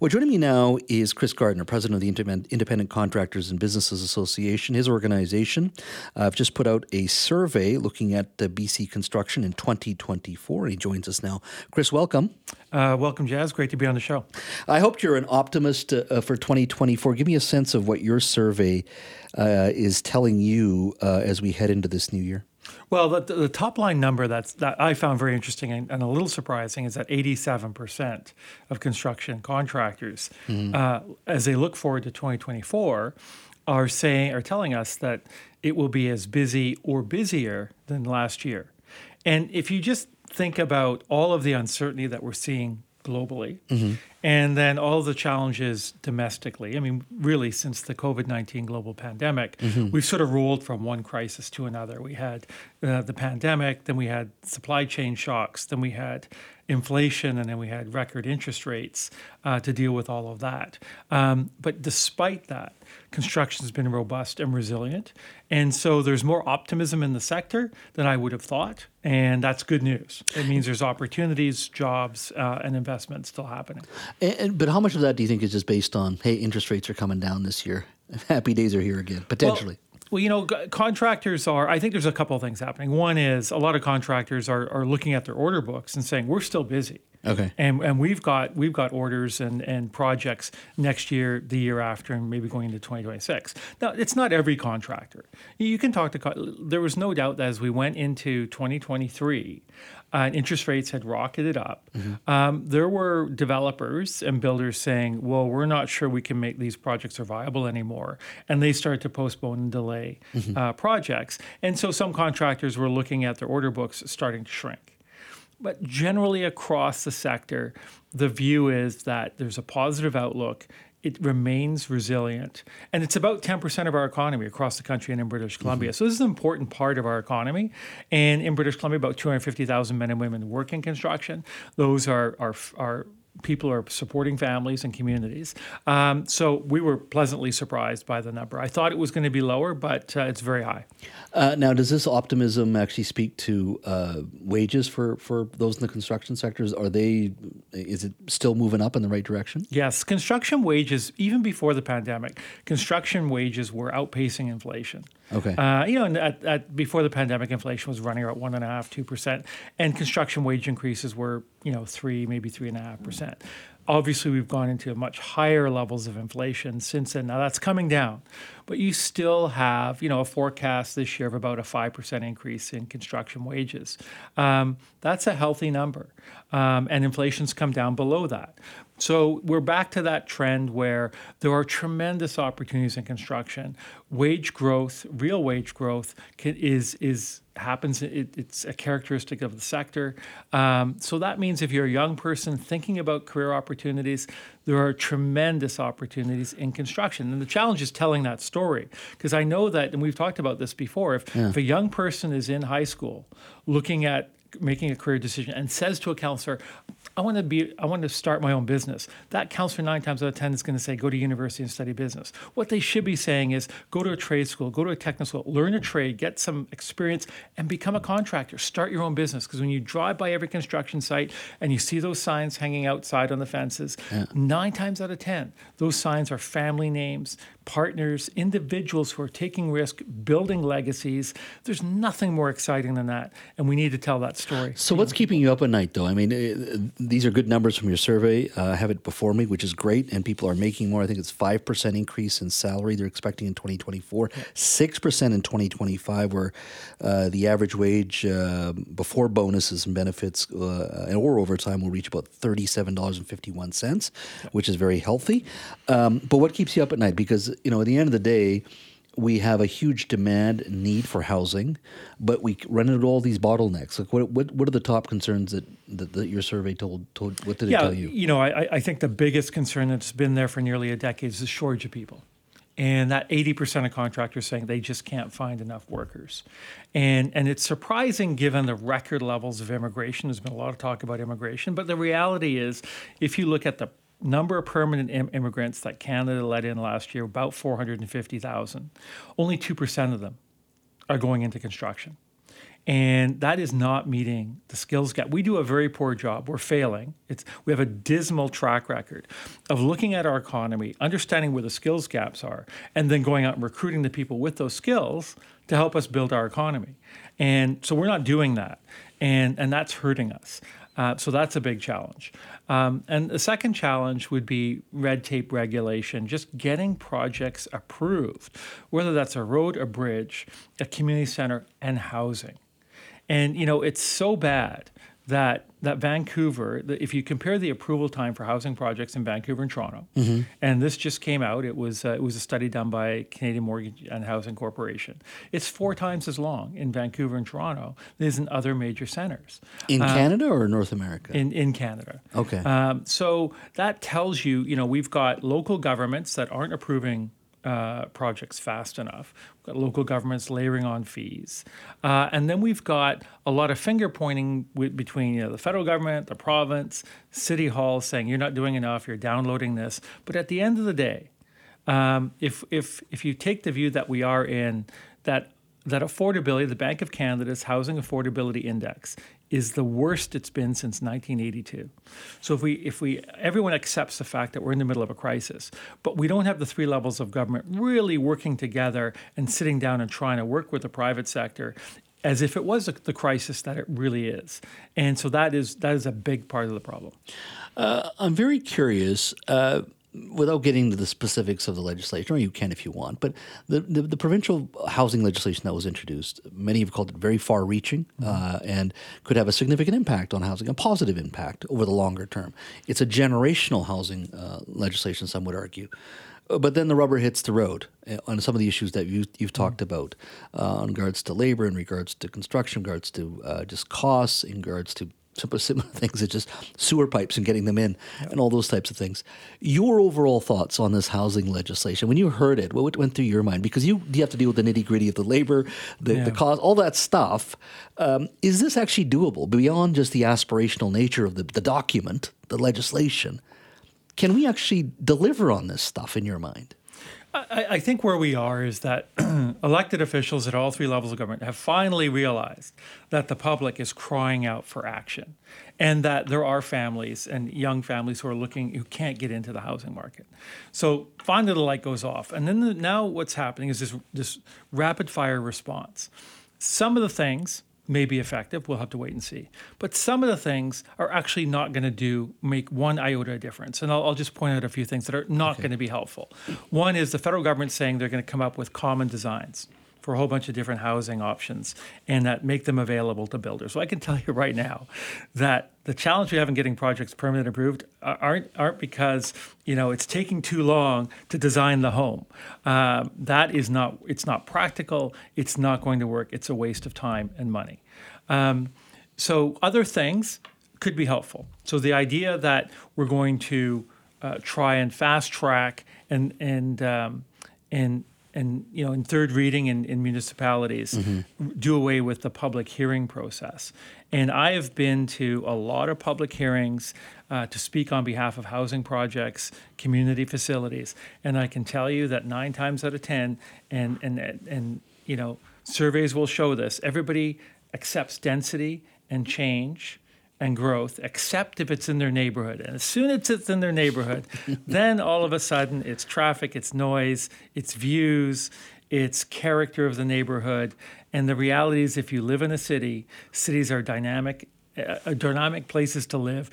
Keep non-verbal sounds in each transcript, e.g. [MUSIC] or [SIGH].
Well, joining me now is Chris Gardner, president of the Independent Contractors and Businesses Association. His organization uh, have just put out a survey looking at uh, BC construction in 2024. He joins us now. Chris, welcome. Uh, welcome, Jazz. Great to be on the show. I hope you're an optimist uh, uh, for 2024. Give me a sense of what your survey uh, is telling you as we head into this new year. Well, the, the, top line number that's, that I found very interesting and, and a little surprising is that 87% of construction contractors, mm-hmm. uh, as they look forward to 2024, are saying are telling us that it will be as busy or busier than last year. And if you just think about all of the uncertainty that we're seeing globally, mm-hmm. And then all the challenges domestically. I mean, really, since the COVID 19 global pandemic, mm-hmm. we've sort of rolled from one crisis to another. We had uh, the pandemic, then we had supply chain shocks, then we had inflation, and then we had record interest rates uh, to deal with all of that. Um, but despite that, construction has been robust and resilient. And so there's more optimism in the sector than I would have thought. And that's good news. It means there's opportunities, jobs, uh, and investment still happening. And, and, but how much of that do you think is just based on, hey, interest rates are coming down this year? [LAUGHS] Happy days are here again, potentially. Well, well, you know, contractors are, I think there's a couple of things happening. One is a lot of contractors are, are looking at their order books and saying, we're still busy. Okay. And and we've got we've got orders and, and projects next year, the year after, and maybe going into 2026. Now, it's not every contractor. You can talk to. There was no doubt that as we went into 2023, uh, interest rates had rocketed up. Mm-hmm. Um, there were developers and builders saying, "Well, we're not sure we can make these projects are viable anymore," and they started to postpone and delay mm-hmm. uh, projects. And so some contractors were looking at their order books starting to shrink. But generally across the sector, the view is that there's a positive outlook. It remains resilient. And it's about 10% of our economy across the country and in British Columbia. Mm-hmm. So, this is an important part of our economy. And in British Columbia, about 250,000 men and women work in construction. Those are, are, are people are supporting families and communities. Um, so we were pleasantly surprised by the number. I thought it was going to be lower, but uh, it's very high. Uh, now, does this optimism actually speak to uh, wages for, for those in the construction sectors? Are they is it still moving up in the right direction? Yes, construction wages even before the pandemic, construction wages were outpacing inflation. Okay. Uh, you know, at, at, before the pandemic, inflation was running at one and a half, two percent, and construction wage increases were you know three, maybe three and a half percent. Obviously, we've gone into much higher levels of inflation since then. Now that's coming down, but you still have, you know, a forecast this year of about a five percent increase in construction wages. Um, that's a healthy number, um, and inflation's come down below that. So we're back to that trend where there are tremendous opportunities in construction. Wage growth, real wage growth, can, is is happens. It, it's a characteristic of the sector. Um, so that means if you're a young person thinking about career opportunities, there are tremendous opportunities in construction. And the challenge is telling that story because I know that, and we've talked about this before. If, yeah. if a young person is in high school looking at making a career decision and says to a counselor, I want to be, I want to start my own business. That counselor nine times out of ten is going to say, go to university and study business. What they should be saying is, go to a trade school, go to a technical school, learn a trade, get some experience, and become a contractor. Start your own business. Because when you drive by every construction site and you see those signs hanging outside on the fences, yeah. nine times out of ten, those signs are family names, partners, individuals who are taking risk, building legacies. There's nothing more exciting than that, and we need to tell that story. So, what's keeping you up at night, though? I mean, uh, these are good numbers from your survey. Uh, I have it before me, which is great, and people are making more. I think it's five percent increase in salary they're expecting in 2024, six percent in 2025, where uh, the average wage uh, before bonuses and benefits uh, or overtime will reach about thirty-seven dollars and fifty-one cents, which is very healthy. Um, but what keeps you up at night? Because you know, at the end of the day, we have a huge demand need for housing, but we run into all these bottlenecks. Like, what what, what are the top concerns that, that, that your survey told, told? What did yeah, it tell you? You know, I, I think the biggest concern that's been there for nearly a decade is the shortage of people. And that 80% of contractors saying they just can't find enough workers. And, and it's surprising given the record levels of immigration. There's been a lot of talk about immigration, but the reality is, if you look at the number of permanent Im- immigrants that Canada let in last year, about 450,000. Only 2% of them are going into construction. And that is not meeting the skills gap. We do a very poor job. We're failing. It's, we have a dismal track record of looking at our economy, understanding where the skills gaps are, and then going out and recruiting the people with those skills to help us build our economy. And so we're not doing that. And, and that's hurting us. Uh, so that's a big challenge. Um, and the second challenge would be red tape regulation, just getting projects approved, whether that's a road, a bridge, a community center, and housing. And you know, it's so bad that that Vancouver, if you compare the approval time for housing projects in Vancouver and Toronto, mm-hmm. and this just came out, it was uh, it was a study done by Canadian Mortgage and Housing Corporation. It's four times as long in Vancouver and Toronto as in other major centers. In uh, Canada or North America? In in Canada. Okay. Um, so that tells you, you know, we've got local governments that aren't approving uh, projects fast enough. We've got local governments layering on fees, uh, and then we've got a lot of finger pointing with, between you know, the federal government, the province, city hall, saying you're not doing enough, you're downloading this. But at the end of the day, um, if if if you take the view that we are in that that affordability, the Bank of Canada's Housing Affordability Index, is the worst it's been since 1982. So if we if we everyone accepts the fact that we're in the middle of a crisis, but we don't have the three levels of government really working together and sitting down and trying to work with the private sector as if it was the crisis that it really is. And so that is that is a big part of the problem. Uh, I'm very curious. Uh, without getting into the specifics of the legislation, or you can if you want, but the, the, the provincial housing legislation that was introduced, many have called it very far reaching mm-hmm. uh, and could have a significant impact on housing, a positive impact over the longer term. It's a generational housing uh, legislation, some would argue. Uh, but then the rubber hits the road uh, on some of the issues that you, you've talked mm-hmm. about uh, in regards to labor, in regards to construction, in regards to uh, just costs, in regards to similar [LAUGHS] things. It's just sewer pipes and getting them in yep. and all those types of things. Your overall thoughts on this housing legislation, when you heard it, what went through your mind? Because you, you have to deal with the nitty gritty of the labor, the, yeah. the cost, all that stuff. Um, is this actually doable beyond just the aspirational nature of the, the document, the legislation? Can we actually deliver on this stuff in your mind? I, I, think where we are is that [CLEARS THROAT] elected officials at all three levels of government have finally realized that the public is crying out for action and that there are families and young families who are looking who can't get into the housing market. So finally the light goes off. And then the, now what's happening is this, this rapid fire response. Some of the things may be effective. We'll have to wait and see. But some of the things are actually not going to do make one iota difference. And I'll, I'll, just point out a few things that are not okay. going to be helpful. One is the federal government saying they're going to come up with common designs for a whole bunch of different housing options and that make them available to builders. So I can [LAUGHS] tell you right now that the challenge we have in getting projects permanent approved aren't aren't because you know it's taking too long to design the home. Um, that is not it's not practical. It's not going to work. It's a waste of time and money. Um, so other things could be helpful. So the idea that we're going to uh, try and fast track and and um, and and you know in third reading in, in municipalities mm-hmm. do away with the public hearing process and i have been to a lot of public hearings uh, to speak on behalf of housing projects community facilities and i can tell you that nine times out of ten and and and you know surveys will show this everybody accepts density and change and growth, except if it's in their neighborhood. And as soon as it's in their neighborhood, [LAUGHS] then all of a sudden it's traffic, it's noise, it's views, it's character of the neighborhood. And the reality is, if you live in a city, cities are dynamic, uh, dynamic places to live.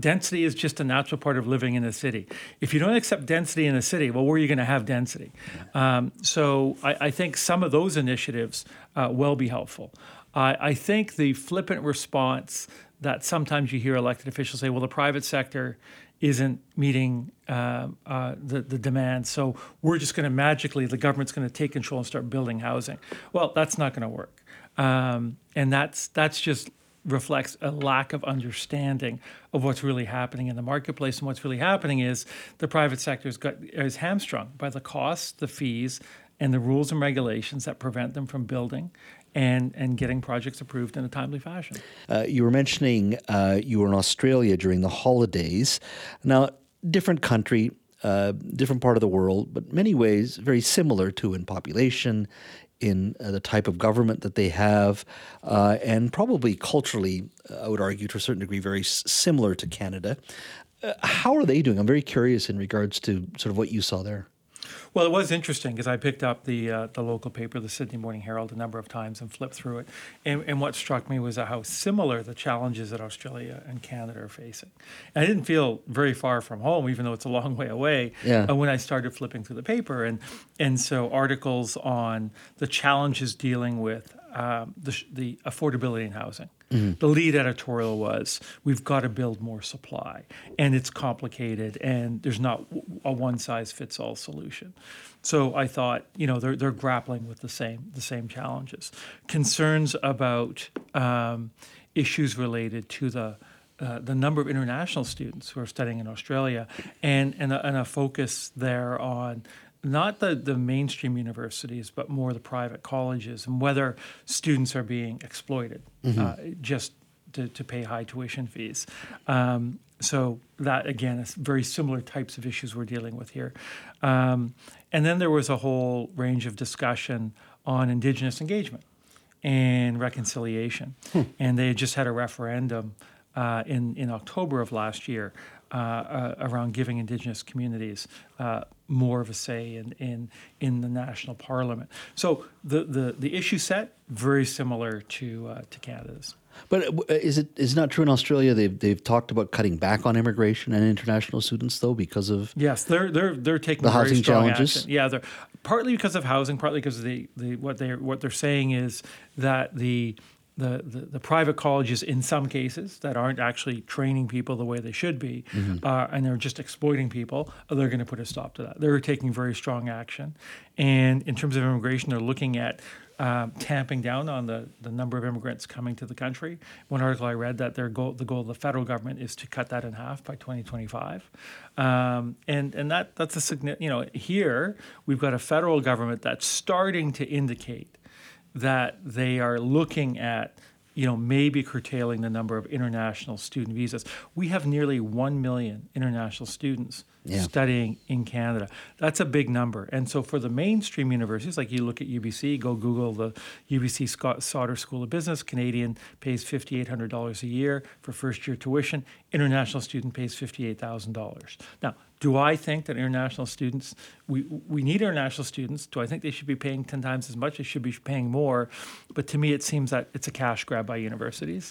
Density is just a natural part of living in a city. If you don't accept density in a city, well, where are you going to have density? Um, so I, I, think some of those initiatives uh, will be helpful. I think the flippant response that sometimes you hear elected officials say, well, the private sector isn't meeting uh, uh, the, the demand, so we're just going to magically, the government's going to take control and start building housing. Well, that's not going to work. Um, and that's, that's just reflects a lack of understanding of what's really happening in the marketplace. And what's really happening is the private sector is, got, is hamstrung by the costs, the fees, and the rules and regulations that prevent them from building and and getting projects approved in a timely fashion. Uh, you were mentioning uh, you were in Australia during the holidays. Now, different country, uh, different part of the world, but many ways very similar to in population, in uh, the type of government that they have, uh, and probably culturally, uh, I would argue to a certain degree, very s- similar to Canada. Uh, how are they doing? I'm very curious in regards to sort of what you saw there. Well, it was interesting because I picked up the uh, the local paper, the Sydney Morning Herald, a number of times and flipped through it. And, and what struck me was how similar the challenges that Australia and Canada are facing. And I didn't feel very far from home, even though it's a long [LAUGHS] way away. Yeah. uh, when I started flipping through the paper, and and so articles on the challenges dealing with um, the, the affordability in housing. The lead editorial was, "We've got to build more supply, and it's complicated, and there's not a one-size-fits-all solution." So I thought, you know, they're they're grappling with the same the same challenges, concerns about um, issues related to the uh, the number of international students who are studying in Australia, and and a, and a focus there on not the, the mainstream universities, but more the private colleges, and whether students are being exploited uh, just to, to pay high tuition fees. Um, so that again is very similar types of issues we're dealing with here. Um, and then there was a whole range of discussion on Indigenous engagement and reconciliation. And they had just had a referendum uh, in, in October of last year uh, uh, around giving Indigenous communities uh, more of a say in, in, in the national parliament. So the, the, the issue set, very similar to, uh, to Canada's. But is it is it not true in Australia? They've they've talked about cutting back on immigration and international students though because of Yes, they're they're they're taking The very housing strong challenges? action. Yeah, they're partly because of housing, partly because of the, the what they what they're saying is that the the, the, the private colleges, in some cases, that aren't actually training people the way they should be, uh, and they're just exploiting people, they're going to put a stop to that. They're taking very strong action. And in terms of immigration, they're looking at um, tamping down on the, the number of immigrants coming to the country. One article I read that their goal, the goal of the federal government is to cut that in half by 2025, um, and and that that's a significant. You know, here we've got a federal government that's starting to indicate that they are looking at you know maybe curtailing the number of international student visas. We have nearly 1 million international students Yeah. studying in Canada. That's a big number. And so for the mainstream universities, like you look at UBC, go Google the UBC Scott Sauder School of Business, Canadian pays $5,800 a year for first year tuition, international student pays $58,000. Now, do I think that international students, we, we need international students? Do I think they should be paying 10 times as much? They should be paying more. But to me, it seems that it's a cash grab by universities.